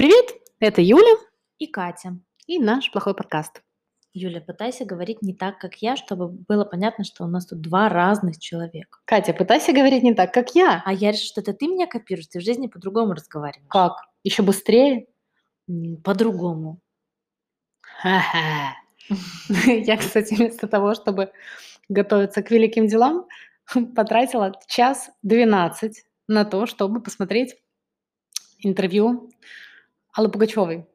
Привет, это Юля и Катя. и наш плохой подкаст. Юля, пытайся говорить не так, как я, чтобы было понятно, что у нас тут два разных человека. Катя, пытайся говорить не так, как я. А я решу, что это ты меня копируешь, ты в жизни по-другому разговариваешь. Как? Еще быстрее? По-другому. Ха-ха. Я, кстати, вместо того, чтобы готовиться к великим делам, потратила час 12 на то, чтобы посмотреть интервью Аллы Пугачевой,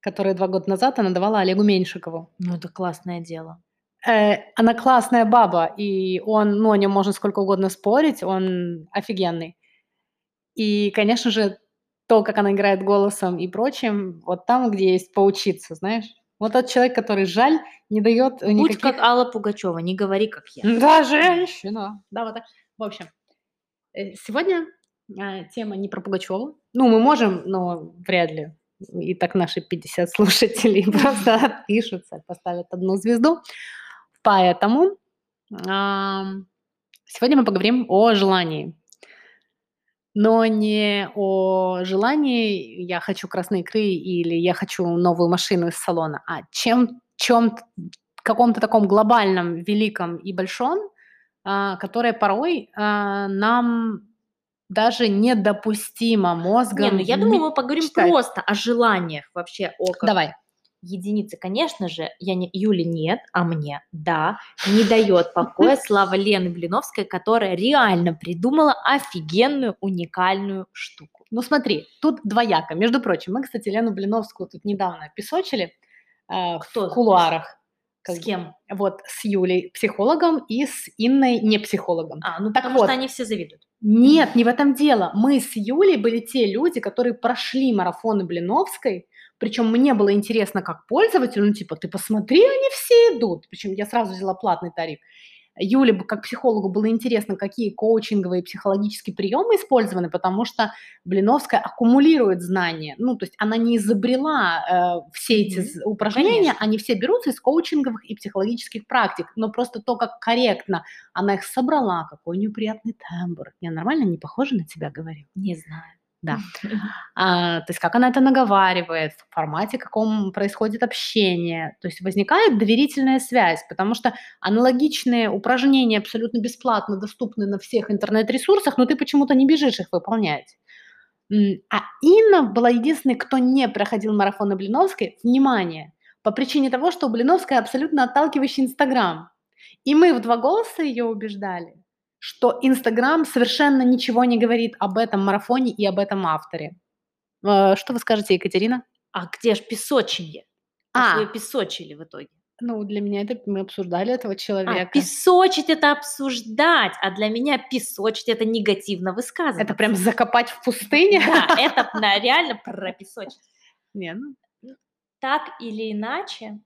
которое два года назад она давала Олегу Меньшикову. Ну, это классное дело. Э, она классная баба, и он, ну, о нем можно сколько угодно спорить, он офигенный. И, конечно же, то, как она играет голосом и прочим, вот там, где есть поучиться, знаешь. Вот тот человек, который, жаль, не дает Будь никаких... как Алла Пугачева, не говори, как я. Да, женщина. Да, вот так. В общем, э, сегодня тема не про Пугачеву. Ну, мы можем, но вряд ли. И так наши 50 слушателей просто отпишутся, поставят одну звезду. Поэтому ам, сегодня мы поговорим о желании. Но не о желании «я хочу красной икры» или «я хочу новую машину из салона», а чем, чем каком-то таком глобальном, великом и большом, а, которое порой а, нам даже недопустимо мозгом. Не, ну я думаю, мы поговорим читать. просто о желаниях вообще, о как Давай. единице. Конечно же, я не, Юле нет, а мне да, не дает покоя слава Лены Блиновской, которая реально придумала офигенную, уникальную штуку. Ну смотри, тут двояко. Между прочим, мы, кстати, Лену Блиновскую тут недавно песочили э, Кто в кулуарах. Как С кем? Вот с Юлей, психологом, и с Инной, не психологом. А, ну Так потому вот. что они все завидуют. Нет, не в этом дело. Мы с Юлей были те люди, которые прошли марафоны Блиновской, причем мне было интересно как пользователю, ну типа, ты посмотри, они все идут. Причем я сразу взяла платный тариф. Юле бы как психологу было интересно, какие коучинговые психологические приемы использованы, потому что Блиновская аккумулирует знания. Ну, то есть она не изобрела э, все эти з- упражнения, Конечно. они все берутся из коучинговых и психологических практик, но просто то, как корректно она их собрала, какой неприятный тембр. Я нормально не похожа на тебя говорю? Не знаю. Да. А, то есть как она это наговаривает, в формате каком происходит общение. То есть возникает доверительная связь, потому что аналогичные упражнения абсолютно бесплатно доступны на всех интернет-ресурсах, но ты почему-то не бежишь их выполнять. А Инна была единственной, кто не проходил марафоны Блиновской. Внимание! По причине того, что у Блиновской абсолютно отталкивающий Инстаграм. И мы в два голоса ее убеждали, что Инстаграм совершенно ничего не говорит об этом марафоне и об этом авторе. Э, Что вы скажете, Екатерина? А где ж песоченье? А. Вы песочили в итоге? Ну, для меня это мы обсуждали этого А, человека. песочить это обсуждать, а для меня песочить это негативно высказываться. Это прям закопать в пустыне? Да, это реально пропесочить. Не, ну, Так или иначе,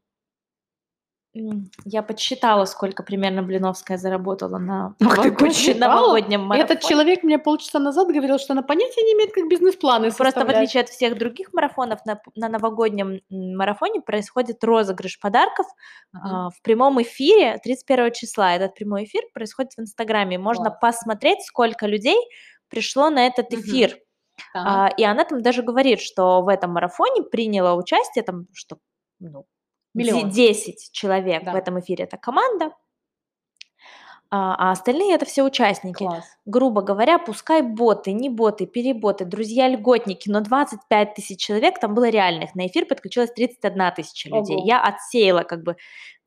я подсчитала, сколько примерно Блиновская заработала на Ух ты, новогоднем- подсчитала? новогоднем марафоне. Этот человек мне полчаса назад говорил, что она понятия не имеет, как бизнес-планы Просто в отличие от всех других марафонов, на, на новогоднем марафоне происходит розыгрыш подарков Ага. а, в прямом эфире 31 числа. Этот прямой эфир происходит в Инстаграме. Можно Класс. посмотреть, сколько людей пришло на этот эфир. Так. А, и она там даже говорит, что в этом марафоне приняло участие там, что, ну, Миллион. 10 человек Да. в этом эфире. Это команда. А, а остальные это все участники. Класс. Грубо говоря, пускай боты, не боты, переботы, друзья-льготники, но 25 тысяч человек там было реальных. На эфир подключилось 31 тысяча людей. Ого. Я отсеяла как бы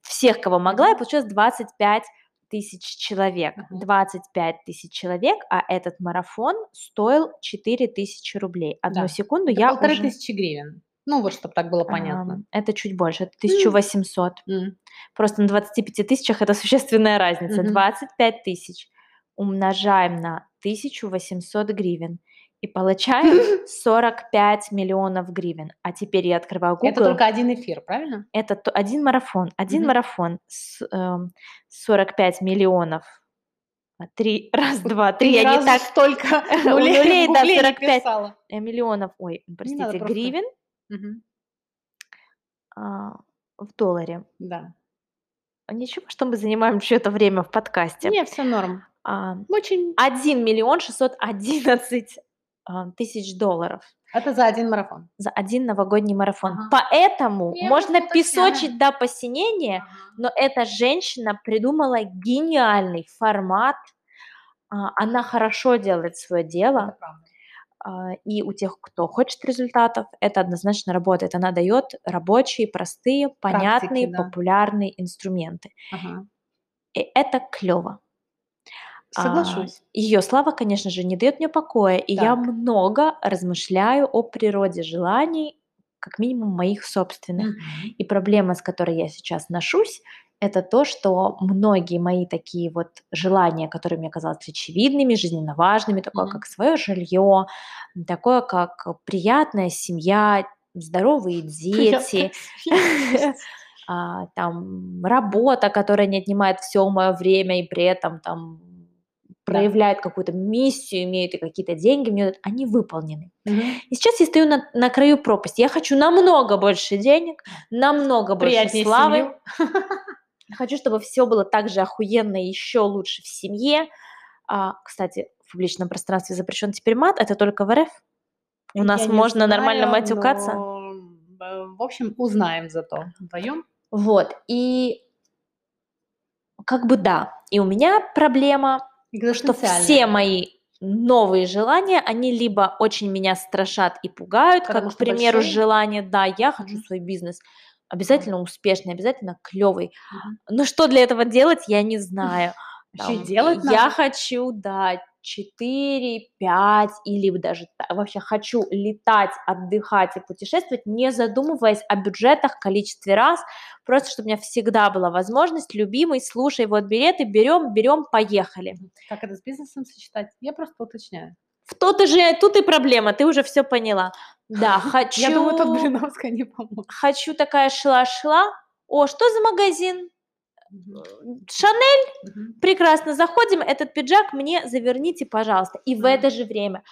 всех, кого могла, и получилось 25 тысяч человек. Мгм. 25 тысяч человек, а этот марафон стоил 4 тысячи рублей. Одну Да. секунду, Это я полторы уже... тысячи гривен. Ну, вот, чтобы так было понятно. Ам, Это чуть больше, это 1800. М. Просто на 25 тысячах это существенная разница. Мгм. 25 тысяч умножаем на 1800 гривен и получаем 45 миллионов гривен. А теперь я открываю Google. Это только один эфир, правильно? Это то- один марафон. Один Мгм. марафон с эм, 45 миллионов. А, Три, раз, два, три. Я не так столько нулей, нулей, да, гугле не 45. писала. э, миллионов, ой, простите, надо просто. Мгм. а, в долларе. Да. Ничего, что мы занимаем что-то время в подкасте. Не, все норм. А, Очень 1 миллион 611 а, тысяч долларов. Это за один марафон. за один новогодний марафон. Ага. Поэтому Я можно просто уточняю. песочить до посинения, но эта женщина придумала гениальный формат. А, Она хорошо делает свое дело, Это правда. А, и у тех, кто хочет результатов, это однозначно работает. Она дает рабочие, простые, понятные, да. популярные инструменты. Ага. И это клево. Соглашусь. Ее слава, конечно же, не дает мне покоя, и я Так. много размышляю о природе желаний, как минимум моих собственных. Мгм. И проблема, с которой я сейчас ношусь, это то, что многие мои такие вот желания, которые мне казались очевидными, жизненно важными, такое Мгм. как свое жилье, такое как приятная семья, здоровые дети, а, там работа, которая не отнимает все мое время и при этом там проявляет какую-то миссию, имеет какие-то деньги, мне они выполнены. Мгм. И сейчас я стою на, на краю пропасти. Я хочу намного больше денег, намного больше Приятнее славы. семью. Хочу, чтобы все было так же охуенно и еще лучше в семье. А, кстати, в публичном пространстве запрещен теперь мат, это только в РФ. У нас Я можно нормально знаю, матюкаться. но, э, В общем, узнаем зато вдвоем. Вот. И как бы да. И у меня проблема, что все мои новые желания, они либо очень меня страшат и пугают, Потому как, к примеру, большие? желание, да, я хочу свой бизнес, обязательно успешный, обязательно клевый. Но что для этого делать, я не знаю. Там, делать я надо. хочу, да, 4, 5 или даже вообще хочу летать, отдыхать и путешествовать, не задумываясь о бюджетах, количестве раз, просто чтобы у меня всегда была возможность, любимый, слушай, вот билеты, берем, берем, поехали. Как это с бизнесом сочетать? Я просто уточняю. В то-то же тут и проблема, ты уже все поняла. Да, хочу, Я думаю, тут Блиновская не поможет. хочу такая шла-шла. О, что за магазин? Шанель? Мгм. Прекрасно, заходим, этот пиджак мне заверните, пожалуйста. И в это же время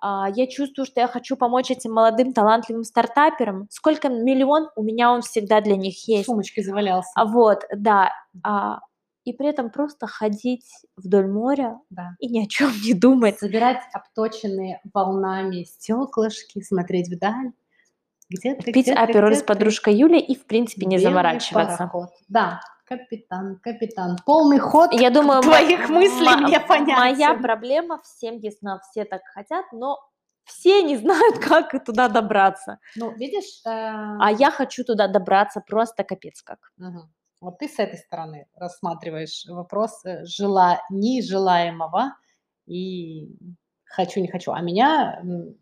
а, я чувствую, что я хочу помочь этим молодым талантливым стартаперам. Сколько миллион у меня он всегда для них есть. сумочке завалялся. А вот, да. а, и при этом просто ходить вдоль моря Да. и ни о чем не думать. Собирать обточенные волнами стеклышки, смотреть вдаль. Где ты, Пить где апероль где с подружкой Юлей и, в принципе, не Белый заморачиваться. пароход. Да, капитан, капитан. Полный ход Я думаю, твоих мыслей мне Моя понятен. проблема всем ясна, все так хотят, но все не знают, как туда добраться. Ну, видишь, э, А я хочу туда добраться просто капец как. Мгм. Вот ты с этой стороны рассматриваешь вопрос э, жела... нежелаемого и хочу, не хочу. А меня м,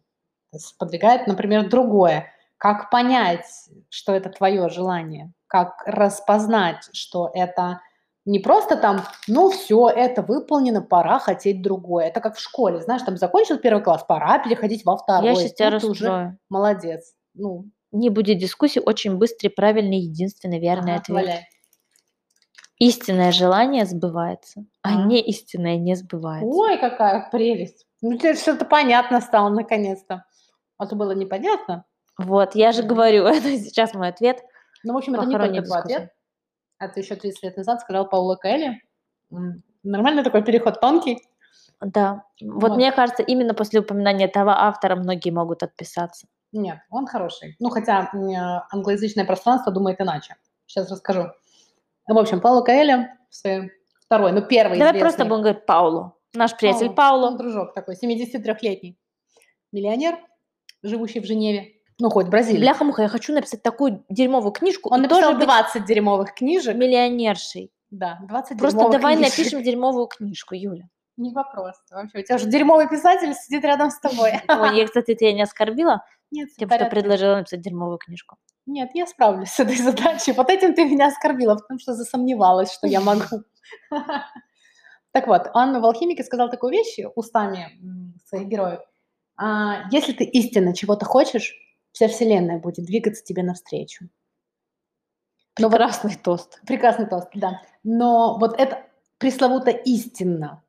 сподвигает, например, другое. Как понять, что это твое желание? Как распознать, что это не просто там, ну все, это выполнено, пора хотеть другое. Это как в школе, знаешь, там закончил первый класс, пора переходить во второй. я сейчас тебя ты уже расстрою. молодец. Ну, Не будет дискуссий, очень быстрый, правильный, единственный верный ага, ответ. валяй. Истинное желание сбывается, а А. не истинное не сбывается. Ой, какая прелесть. Ну, тебе что-то понятно стало наконец-то. А то было непонятно. Вот, я же говорю, это сейчас мой ответ. Ну, в общем, это не только твой дискуссию. ответ. Ты еще 30 лет назад сказал Паула Кэлли. Нормальный такой переход, тонкий. Да, вот, Вот. мне кажется, именно после упоминания этого автора многие могут отписаться. Нет, он хороший. Ну, хотя э, англоязычное пространство думает иначе. Сейчас расскажу. Ну, В общем, Паула своей второй, ну, первый Давай известный. просто будем говорить Паулу. Наш приятель Пауло. Паулу. Ну, дружок такой, 73-летний миллионер, живущий в Женеве. Ну, хоть в Бразилии. Бляха-муха, я хочу написать такую дерьмовую книжку Он тоже написал быть 20 дерьмовых книжек. миллионершей. Да, 20 Просто дерьмовых давай книжек. напишем дерьмовую книжку, Юля. Не вопрос. Вообще, у тебя же дерьмовый писатель сидит рядом с тобой. Ой, я, кстати, тебя не оскорбила. Нет, Я просто предложила написать дерьмовую книжку. Нет, я справлюсь с этой задачей. Вот этим ты меня оскорбила, потому что засомневалась, что я могу. Так вот, он в «Алхимике» сказал такую вещь устами своих героев. А, Если ты истинно чего-то хочешь, вся вселенная будет двигаться тебе навстречу. Но вот- Прекрасный тост. Прекрасный тост, да. Но вот это пресловуто истинно.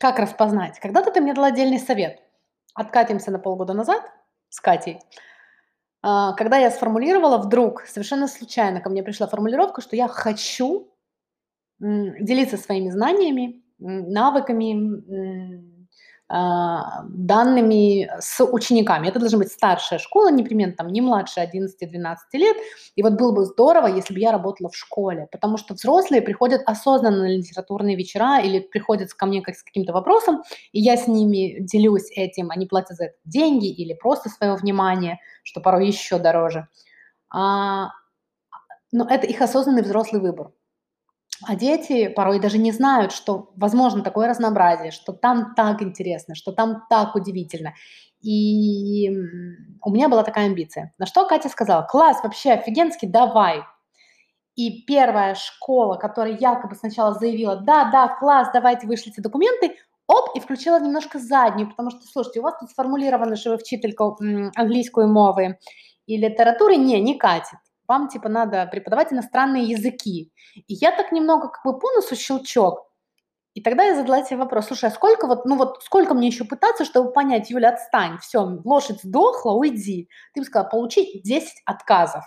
Как распознать? Когда-то ты мне дала отдельный совет. Откатимся на полгода назад с Катей. А, Когда я сформулировала, вдруг, совершенно случайно ко мне пришла формулировка, что я хочу делиться своими знаниями, навыками, данными с учениками. Это должна быть старшая школа, непременно там не младше 11-12 лет. И вот было бы здорово, если бы я работала в школе, потому что взрослые приходят осознанно на литературные вечера или приходят ко мне как с каким-то вопросом, и я с ними делюсь этим, они платят за это деньги или просто свое внимание, что порой еще дороже. А, но это их осознанный взрослый выбор. А дети порой даже не знают, что возможно такое разнообразие, что там так интересно, что там так удивительно. И у меня была такая амбиция. На что Катя сказала, класс, вообще офигенский, давай. И первая школа, которая якобы сначала заявила, да, да, класс, давайте вышлите документы, оп, и включила немножко заднюю, потому что, слушайте, у вас тут сформулировано, что вы вчителька английской мовы и литературы, не, не катит вам типа надо преподавать иностранные языки. И я так немного как бы по носу щелчок. И тогда я задала себе вопрос, слушай, а сколько вот, ну вот сколько мне еще пытаться, чтобы понять, Юля, отстань, все, лошадь сдохла, уйди. Ты бы сказала, получить 10 отказов.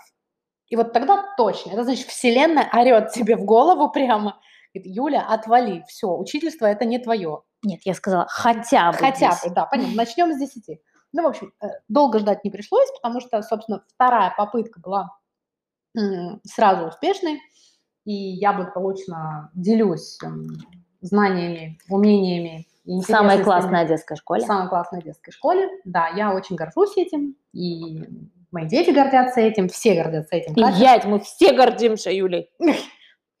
И вот тогда точно, это значит, вселенная орет тебе в голову прямо, говорит, Юля, отвали, все, учительство это не твое. Нет, я сказала, хотя бы Хотя 10. бы, да, понятно, начнем с 10. Ну, в общем, э, долго ждать не пришлось, потому что, собственно, вторая попытка была сразу успешной, и я благополучно делюсь знаниями, умениями. В самой классной детской школе. В самой классной детской школе, да, я очень горжусь этим, и мои дети гордятся этим, все гордятся этим. И я, мы все гордимся, Юлей.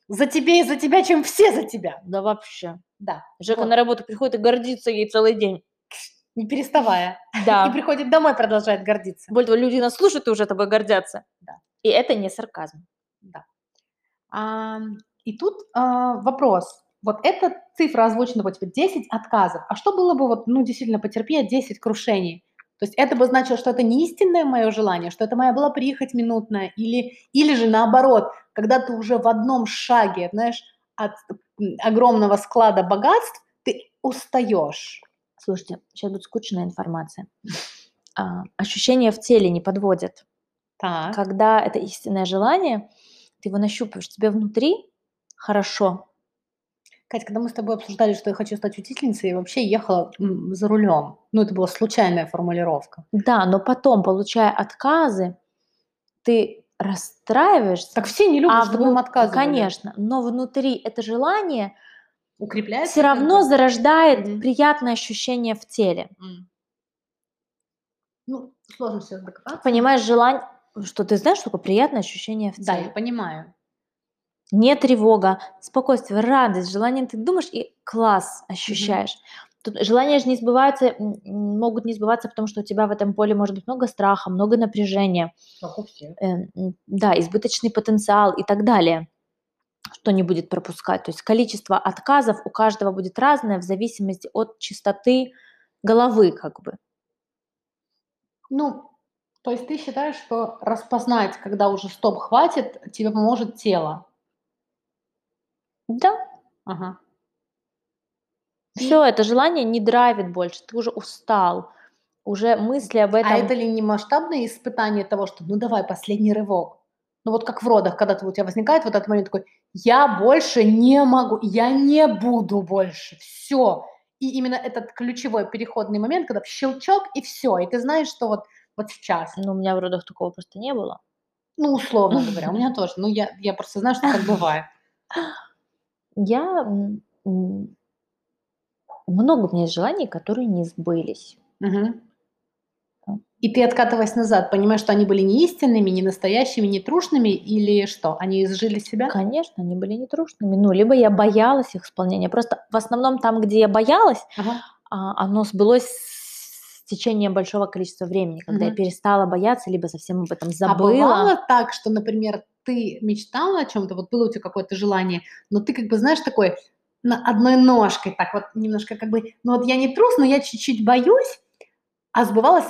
За тебя и за тебя, чем все за тебя. Да вообще. Да. Жека вот. на работу приходит и гордится ей целый день. Не переставая. Да. И приходит домой, продолжает гордиться. Более того, люди нас слушают и уже тобой гордятся. Да. И это не сарказм. Да. А, и тут а, вопрос. Вот эта цифра озвучена, вот типа 10 отказов. А что было бы, вот, ну, действительно, потерпеть 10 крушений? То есть это бы значило, что это не истинное мое желание, что это моя была прихоть минутная, или, или же наоборот, когда ты уже в одном шаге, знаешь, от огромного склада богатств, ты устаешь. Слушайте, сейчас будет скучная информация. А, ощущения в теле не подводят. Так. Когда это истинное желание, ты его нащупываешь, тебе внутри хорошо. Катя, когда мы с тобой обсуждали, что я хочу стать учительницей, я вообще ехала за рулем. Ну, это была случайная формулировка. Да, но потом, получая отказы, ты расстраиваешься. Так все не любят, а чтобы им отказывали. Конечно, но внутри это желание укрепляется. Все равно зарождает mm приятное ощущение в теле. Mm. Ну, сложно все докопаться. Понимаешь, желание, что ты знаешь, что такое приятное ощущение в теле. Да, я понимаю. Не тревога, спокойствие, радость, желание, ты думаешь и класс ощущаешь. Mm-hmm. Тут желания же не сбываются, могут не сбываться, потому что у тебя в этом поле может быть много страха, много напряжения. Как у всех. Э, да, избыточный потенциал и так далее что не будет пропускать. То есть количество отказов у каждого будет разное в зависимости от чистоты головы, как бы. Ну, то есть ты считаешь, что распознать, когда уже стоп хватит, тебе поможет тело? Да. Ага. Все, это желание не драйвит больше, ты уже устал, уже мысли об а этом. А это ли не масштабное испытание того, что ну давай последний рывок? Ну вот как в родах, когда у тебя возникает вот этот момент такой, я больше не могу, я не буду больше, все. И именно этот ключевой переходный момент, когда щелчок и все, и ты знаешь, что вот вот сейчас. Ну, у меня в родах такого просто не было. Ну, условно говоря, у меня тоже. Ну, я, я просто знаю, что так бывает. Я... Много у меня есть желаний, которые не сбылись. Угу. И ты, откатываясь назад, понимаешь, что они были не истинными, не настоящими, не трушными, или что? Они изжили себя? Конечно, они были не трушными. Ну, либо я боялась их исполнения. Просто в основном там, где я боялась, ага. А, оно сбылось течение большого количества времени, когда mm-hmm. я перестала бояться, либо совсем об этом забыла. А бывало так, что, например, ты мечтала о чем-то, вот было у тебя какое-то желание, но ты как бы, знаешь, такой на одной ножкой, так вот немножко как бы, ну вот я не трус, но я чуть-чуть боюсь, а сбывалось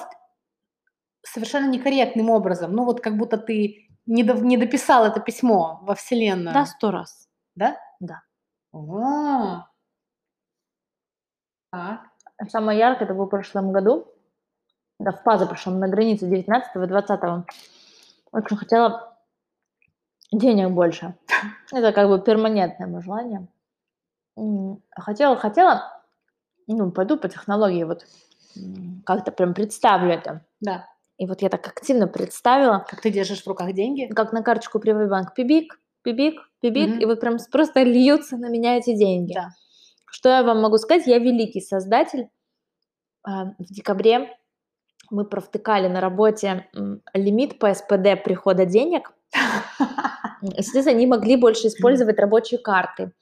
совершенно некорректным образом. Ну вот как будто ты не, до, не дописал это письмо во Вселенную. Да, сто раз. Да? Да. О. Так. Самое яркое это было в прошлом году, да, в позапрошлом, на границе 19 и 20 Очень хотела денег больше. Это как бы перманентное мое желание. Хотела, хотела, ну, пойду по технологии, вот как-то прям представлю это. Да. И вот я так активно представила, Как ты держишь в руках деньги. как на карточку Приватбанк пибик, пибик, пибик, Мгм. и вот прям просто льются на меня эти деньги. Да. Что я вам могу сказать? Я великий создатель. А, В декабре мы провтыкали на работе лимит по СПД прихода денег. Естественно, они могли больше использовать рабочие карты.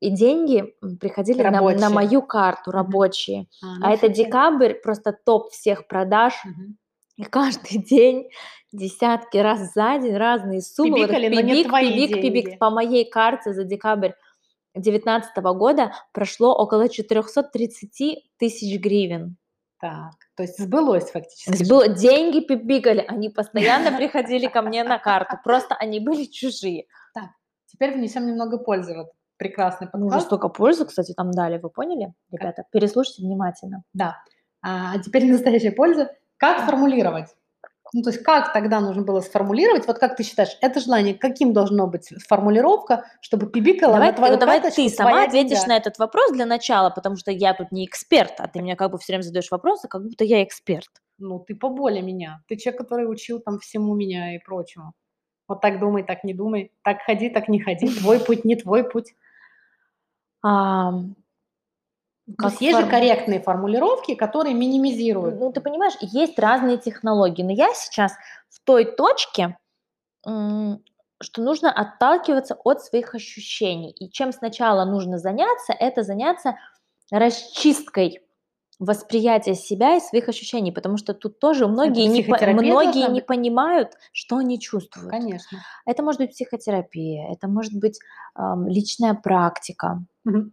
И деньги приходили на, на мою карту, рабочие. А, А ну, это супер. декабрь, просто топ всех продаж. Мгм. И каждый день десятки раз за день разные суммы. Вот Пибикали, но не пибик, твои пибик, пибик. деньги. По моей карте за декабрь 2019 года прошло около 430 тысяч гривен. Так, то есть сбылось То фактически. есть было, деньги пибикали, они постоянно приходили ко мне на карту, просто они были чужие. Теперь внесем немного пользы. Вот прекрасный Мы уже подкаст. столько пользы, кстати, там дали, вы поняли, ребята? Переслушайте внимательно. Да. А теперь настоящая польза. Как формулировать? Ну, то есть как тогда нужно было сформулировать? Вот как ты считаешь, это желание, каким должно быть формулировка, чтобы пибикала Давай, на твою вот давай ты сама ответишь деньга? на этот вопрос для начала, потому что я тут не эксперт, а ты мне как бы все время задаешь вопросы, как будто я эксперт. Ну, ты поболее меня. Ты человек, который учил там всему меня и прочему. Вот так думай, так не думай. Так ходи, так не ходи. Твой путь, не твой путь. Как есть есть же форм- корректные формулировки, которые минимизируют. Ну, ты понимаешь, есть разные технологии, но я сейчас в той точке, что нужно отталкиваться от своих ощущений. И чем сначала нужно заняться, это заняться расчисткой восприятия себя и своих ощущений, потому что тут тоже многие, не, многие не понимают, что они чувствуют. Конечно. Это может быть психотерапия, это может быть ам, личная практика, Мгм.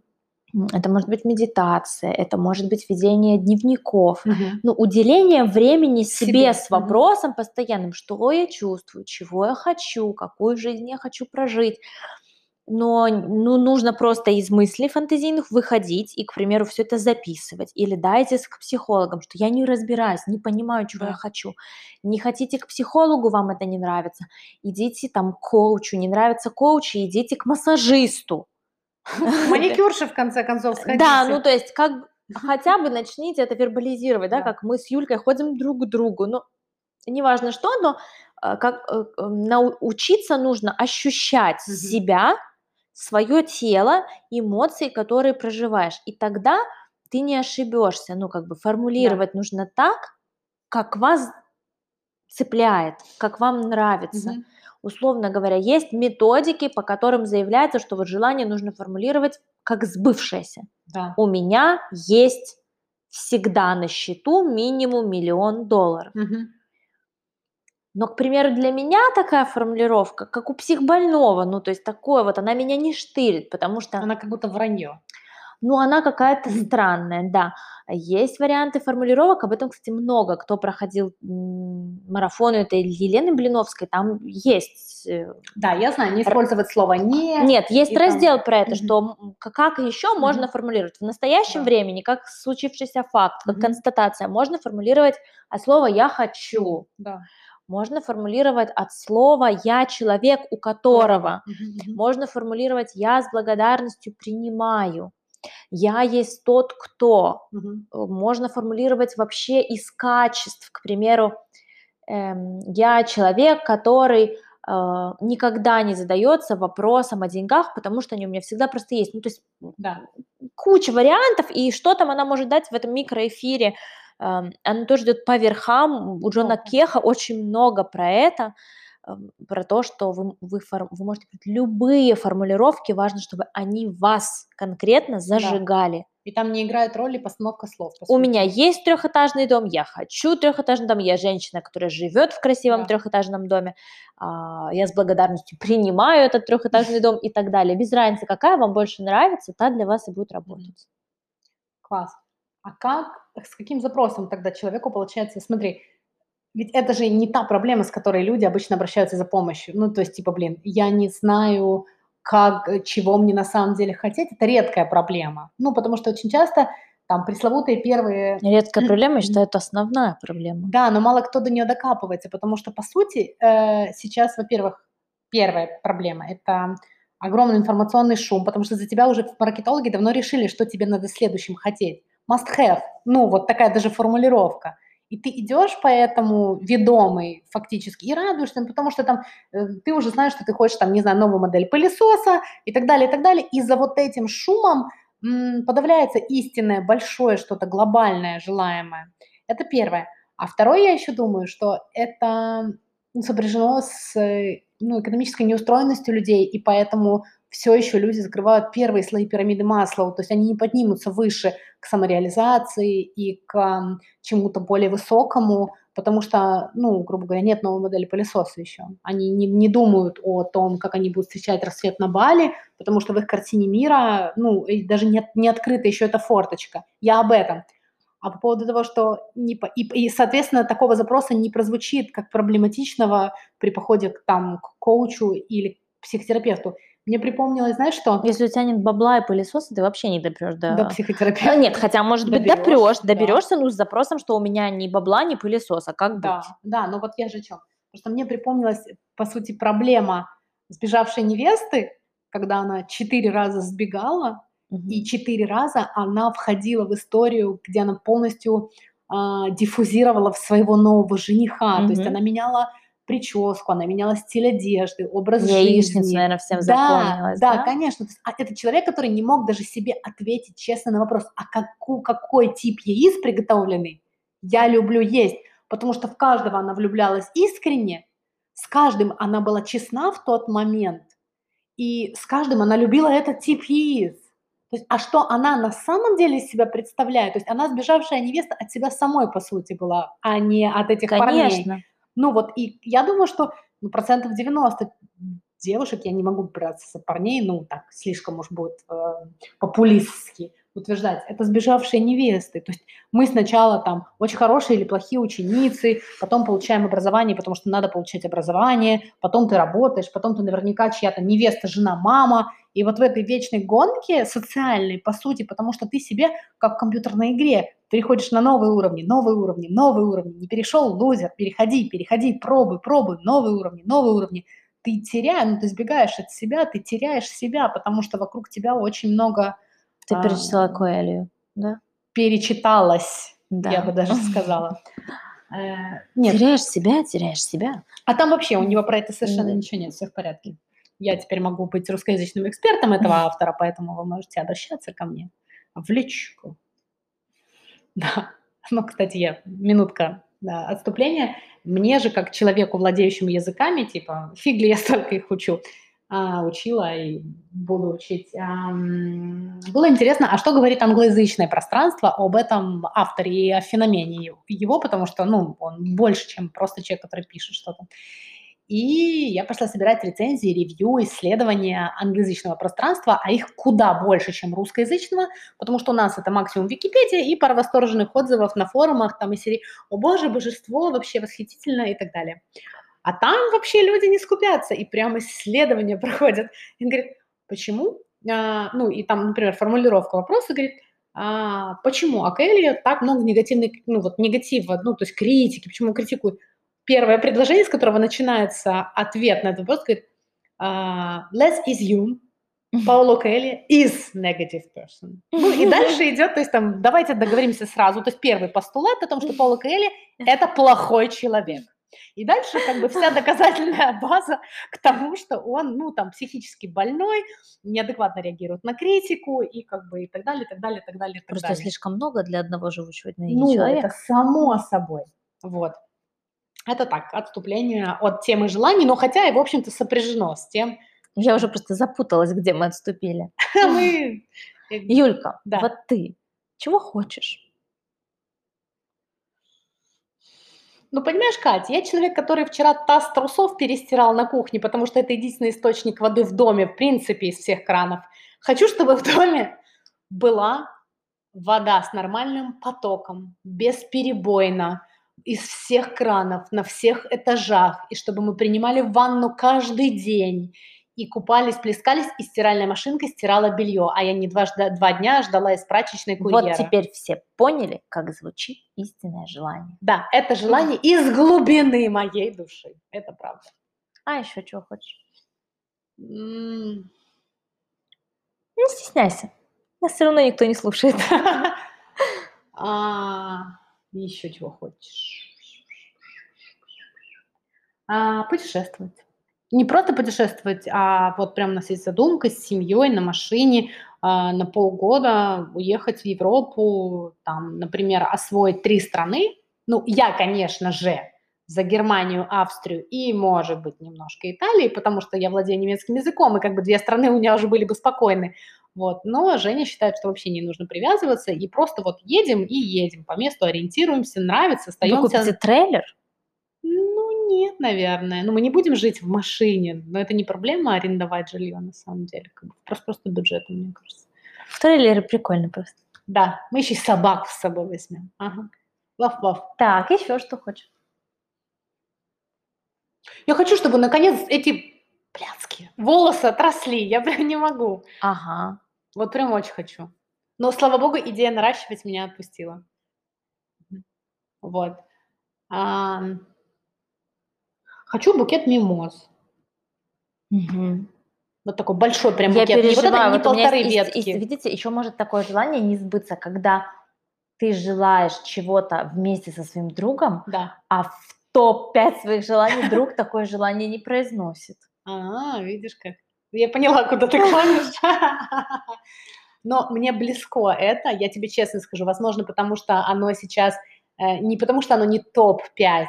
Это может быть медитация, это может быть ведение дневников, Мгм. ну, уделение времени себе, Себе, с вопросом постоянным, что я чувствую, чего я хочу, какую жизнь я хочу прожить. Но ну, нужно просто из мыслей фантазийных выходить и, к примеру, все это записывать. Или дайте к психологам, что я не разбираюсь, не понимаю, чего я Да. хочу. Не хотите к психологу, вам это не нравится. Идите там к коучу. Не нравится коуч, идите к массажисту. Маникюрши, в конце концов, сходите. Да, ну то есть как хотя бы начните это вербализировать, да, Да. как мы с Юлькой ходим друг к другу. Ну, неважно что, но а, как э, э, научиться нужно ощущать себя, свое тело, эмоции, которые проживаешь. И тогда ты не ошибешься. Ну, как бы формулировать нужно так, как вас цепляет, как вам нравится. Мгм. Условно говоря, есть методики, по которым заявляется, что вот желание нужно формулировать как сбывшееся. Да. У меня есть всегда на счету минимум миллион долларов. Мгм. Но, к примеру, для меня такая формулировка, как у психбольного, ну, то есть такое вот, она меня не штырит, потому что, Она как будто вранье. Ну, она какая-то странная, да. Есть варианты формулировок, об этом, кстати, много. Кто проходил марафон этой Елены Блиновской, там есть э, Да, я знаю, не использовать слово «не». Нет, есть и там- раздел про это, что как еще можно формулировать. В настоящем Да. времени, как случившийся факт, как констатация, можно формулировать от слова «я хочу». Да. Можно формулировать от слова «я человек, у которого». Можно формулировать «я с благодарностью принимаю». «Я есть тот, кто». Э, Можно формулировать вообще из качеств. К примеру, эм, я человек, который э, никогда не задается вопросом о деньгах, потому что они у меня всегда просто есть. Ну, то есть Да. куча вариантов, и что там она может дать в этом микроэфире. Эм, Она тоже идет по верхам. У Джона Много. Кеха очень много про это, про то, что вы, вы, вы можете любые формулировки, важно, чтобы они вас конкретно зажигали. И там не играет роли постановка слов. по У меня есть трехэтажный дом, я хочу трехэтажный дом, я женщина, которая живет в красивом Да. трехэтажном доме, а, я с благодарностью принимаю этот трехэтажный дом и так далее. Без разницы, какая вам больше нравится, та для вас и будет работать. Класс. А как, с каким запросом тогда человеку получается, смотри, ведь это же не та проблема, с которой люди обычно обращаются за помощью. Ну, то есть, типа, блин, я не знаю, как, чего мне на самом деле хотеть. Это редкая проблема. Ну, потому что очень часто там пресловутые первые... Редкая проблема, я считаю, это основная проблема. Да, но мало кто до нее докапывается, потому что, по сути, э, сейчас, во-первых, первая проблема – это огромный информационный шум, потому что за тебя уже маркетологи давно решили, что тебе надо следующим хотеть. must have. Ну, вот такая даже формулировка. И ты идешь по этому ведомый фактически и радуешься, потому что там э, ты уже знаешь, что ты хочешь там, не знаю, новую модель пылесоса и так далее, и так далее. И за вот этим шумом подавляется истинное, большое что-то глобальное, желаемое. Это первое. А второе, я еще думаю, что это сопряжено с э, ну, экономической неустроенностью людей, и поэтому все еще люди закрывают первые слои пирамиды масла, то есть они не поднимутся выше к самореализации и к чему-то более высокому, потому что, ну, грубо говоря, нет новой модели пылесоса еще. Они не, не думают о том, как они будут встречать рассвет на Бали, потому что в их картине мира, ну, даже не, не открыта еще эта форточка. Я об этом. А по поводу того, что не, и, и, соответственно, такого запроса не прозвучит как проблематичного при походе к, там, к коучу или к психотерапевту. Мне припомнилось, знаешь что? Если у тебя нет бабла и пылесоса, ты вообще не допрешь до... До психотерапевта. А, нет, хотя, может быть, допрешь, да. доберешься, ну, с запросом, что у меня ни бабла, ни пылесоса, как да, быть? Да, но вот я же о чем? Потому что мне припомнилась, по сути, проблема сбежавшей невесты, когда она четыре раза сбегала, угу. и четыре раза она входила в историю, где она полностью э, диффузировала в своего нового жениха, угу. то есть она меняла прическу, она меняла стиль одежды, образ Яичница, жизни. наверное, всем да, запомнилась, да? Да, конечно. То есть, а это человек, который не мог даже себе ответить честно на вопрос, а каку, какой тип яиц приготовленный я люблю есть, потому что в каждого она влюблялась искренне, с каждым она была честна в тот момент, и с каждым она любила этот тип яиц. То есть, а что она на самом деле из себя представляет? То есть она сбежавшая невеста от себя самой, по сути, была, а не от этих Конечно. парней. Ну вот, и я думаю, что ну, процентов 90 девушек, я не могу браться за парней, ну так, слишком уж будет э, популистски утверждать, это сбежавшие невесты. То есть мы сначала там очень хорошие или плохие ученицы, потом получаем образование, потому что надо получать образование, потом ты работаешь, потом ты наверняка чья-то невеста, жена, мама. И вот в этой вечной гонке социальной, по сути, потому что ты себе, как в компьютерной игре, переходишь на новые уровни, новые уровни, новые уровни. Не перешел, лузер, переходи, переходи, пробуй, пробуй, новые уровни, новые уровни. Ты теряешь, ну, ты сбегаешь от себя, ты теряешь себя, потому что вокруг тебя очень много... Ты а, перечитала Коэлью, да? Перечиталась, да. я бы даже сказала. Э, нет. Теряешь себя, теряешь себя. А там вообще у него про это совершенно ничего нет, все в порядке. Я теперь могу быть русскоязычным экспертом этого автора, поэтому вы можете обращаться ко мне в личку. Да. Ну, кстати, я минутка да, отступления. Мне же, как человеку, владеющему языками, типа, фиг ли я столько их учу, учила и буду учить. А, было интересно, а что говорит англоязычное пространство об этом авторе и о феномене его, потому что, ну, он больше, чем просто человек, который пишет что-то. И я пошла собирать рецензии, ревью, исследования англоязычного пространства, а их куда больше, чем русскоязычного, потому что у нас это максимум Википедия и пара восторженных отзывов на форумах, там и серии «О боже, божество, вообще восхитительно» и так далее. А там вообще люди не скупятся, и прям исследования проходят. И он говорит, почему? А, ну, и там, например, формулировка вопроса, говорит, а, почему Акелия так много негативных, ну, вот негатива, ну, то есть критики, почему он критикует? первое предложение, с которого начинается ответ на этот вопрос, говорит, uh, let's assume Пауло Келли is negative person. Ну и дальше идет, то есть там, давайте договоримся сразу, то есть первый постулат о том, что Пауло Келли – это плохой человек. И дальше как бы вся доказательная база к тому, что он, ну, там, психически больной, неадекватно реагирует на критику и как бы и так далее, и так далее, и так далее. И так Просто далее. слишком много для одного живущего на ну, человека. это само собой. Вот. Это так, отступление от темы желаний, но хотя и, в общем-то, сопряжено с тем... Я уже просто запуталась, где мы отступили. Мы... Юлька, вот ты чего хочешь? Ну, понимаешь, Катя, я человек, который вчера таз трусов перестирал на кухне, потому что это единственный источник воды в доме, в принципе, из всех кранов. Хочу, чтобы в доме была вода с нормальным потоком, бесперебойно, из всех кранов, на всех этажах, и чтобы мы принимали ванну каждый день, и купались, плескались, и стиральная машинка стирала белье, а я не два, два дня ждала из прачечной курьера. Вот теперь все поняли, как звучит истинное желание. Да, это желание из глубины моей души, это правда. А еще чего хочешь? Не стесняйся, нас все равно никто не слушает. А, еще чего хочешь? А, путешествовать. Не просто путешествовать, а вот прям у нас есть задумка с семьей на машине а, на полгода уехать в Европу, там, например, освоить три страны. Ну, я, конечно же, за Германию, Австрию и, может быть, немножко Италии, потому что я владею немецким языком, и как бы две страны у меня уже были бы спокойны. Вот. Но Женя считает, что вообще не нужно привязываться, и просто вот едем и едем, по месту ориентируемся, нравится, остаемся. Вы купите трейлер? Нет, наверное. Ну, мы не будем жить в машине, но это не проблема арендовать жилье, на самом деле. Как бы просто, просто бюджет, мне кажется. В трейлере прикольно просто. Да, мы еще и собак с собой возьмем. Ага. Ваф-ваф. Так, еще что хочешь? Я хочу, чтобы наконец эти блядские волосы отросли. Я прям не могу. Ага. Вот прям очень хочу. Но, слава богу, идея наращивать меня отпустила. Вот. А, хочу букет мимоз. Мгм. Вот такой большой прям Я букет. Не вот это, переживаю. не Вот полторы есть- есть- ветки. есть- видите, еще может такое желание не сбыться, когда ты желаешь чего-то вместе со своим другом, Да. а в топ-5 своих желаний друг такое желание не произносит. А, видишь как. Я поняла, куда ты клонишь. Но мне близко это, я тебе честно скажу, возможно, потому что оно сейчас, э, не потому что оно не топ-5,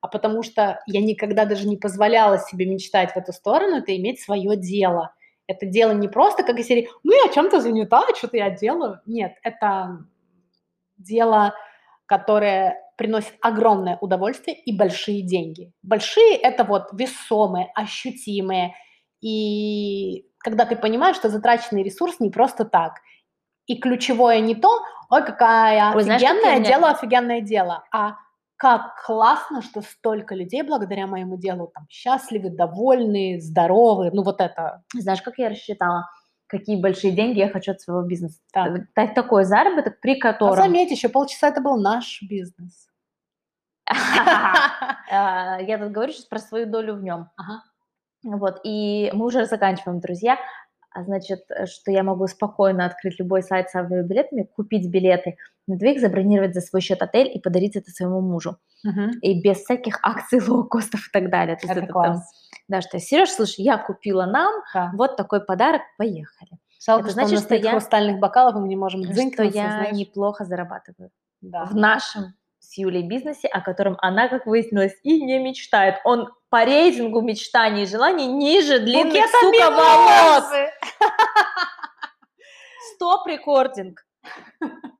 а потому что я никогда даже не позволяла себе мечтать в эту сторону, это иметь свое дело. Это дело не просто как из серии, ну я чем-то занята, что-то я делаю. Нет, это дело, которое приносит огромное удовольствие и большие деньги. Большие – это вот весомые, ощутимые. И когда ты понимаешь, что затраченный ресурс не просто так. И ключевое не то, ой, какая знаешь, как офигенное меня- дело, офигенное дело, а как классно, что столько людей благодаря моему делу там счастливы, довольны, здоровы. Ну вот это. Знаешь, как я рассчитала, какие большие деньги я хочу от своего бизнеса? Так. Та- Такой заработок, при А котором... заметь, еще полчаса это был наш бизнес. А, Я тут говорю сейчас про свою долю в нем. Вот, и мы уже заканчиваем, друзья. А значит, э, что я могу спокойно открыть любой сайт с авиабилетами, купить билеты на двоих, забронировать за свой счет отель и подарить это своему мужу. Мгм. И без всяких акций, лоукостов и так далее. То есть Это это там, класс. да, что Сереж, слушай, я купила нам Да. вот такой подарок, поехали. Жалко, Это что значит, что нет я- хрустальных бокалов, мы не можем Что дзынькнуться, я знаешь. неплохо зарабатываю Да. в нашем с Юлей бизнесе, о котором она, как выяснилось, и не мечтает. Он по рейтингу мечтаний и желаний ниже длинных, Букета сука, волос. мимозы! Стоп рекординг.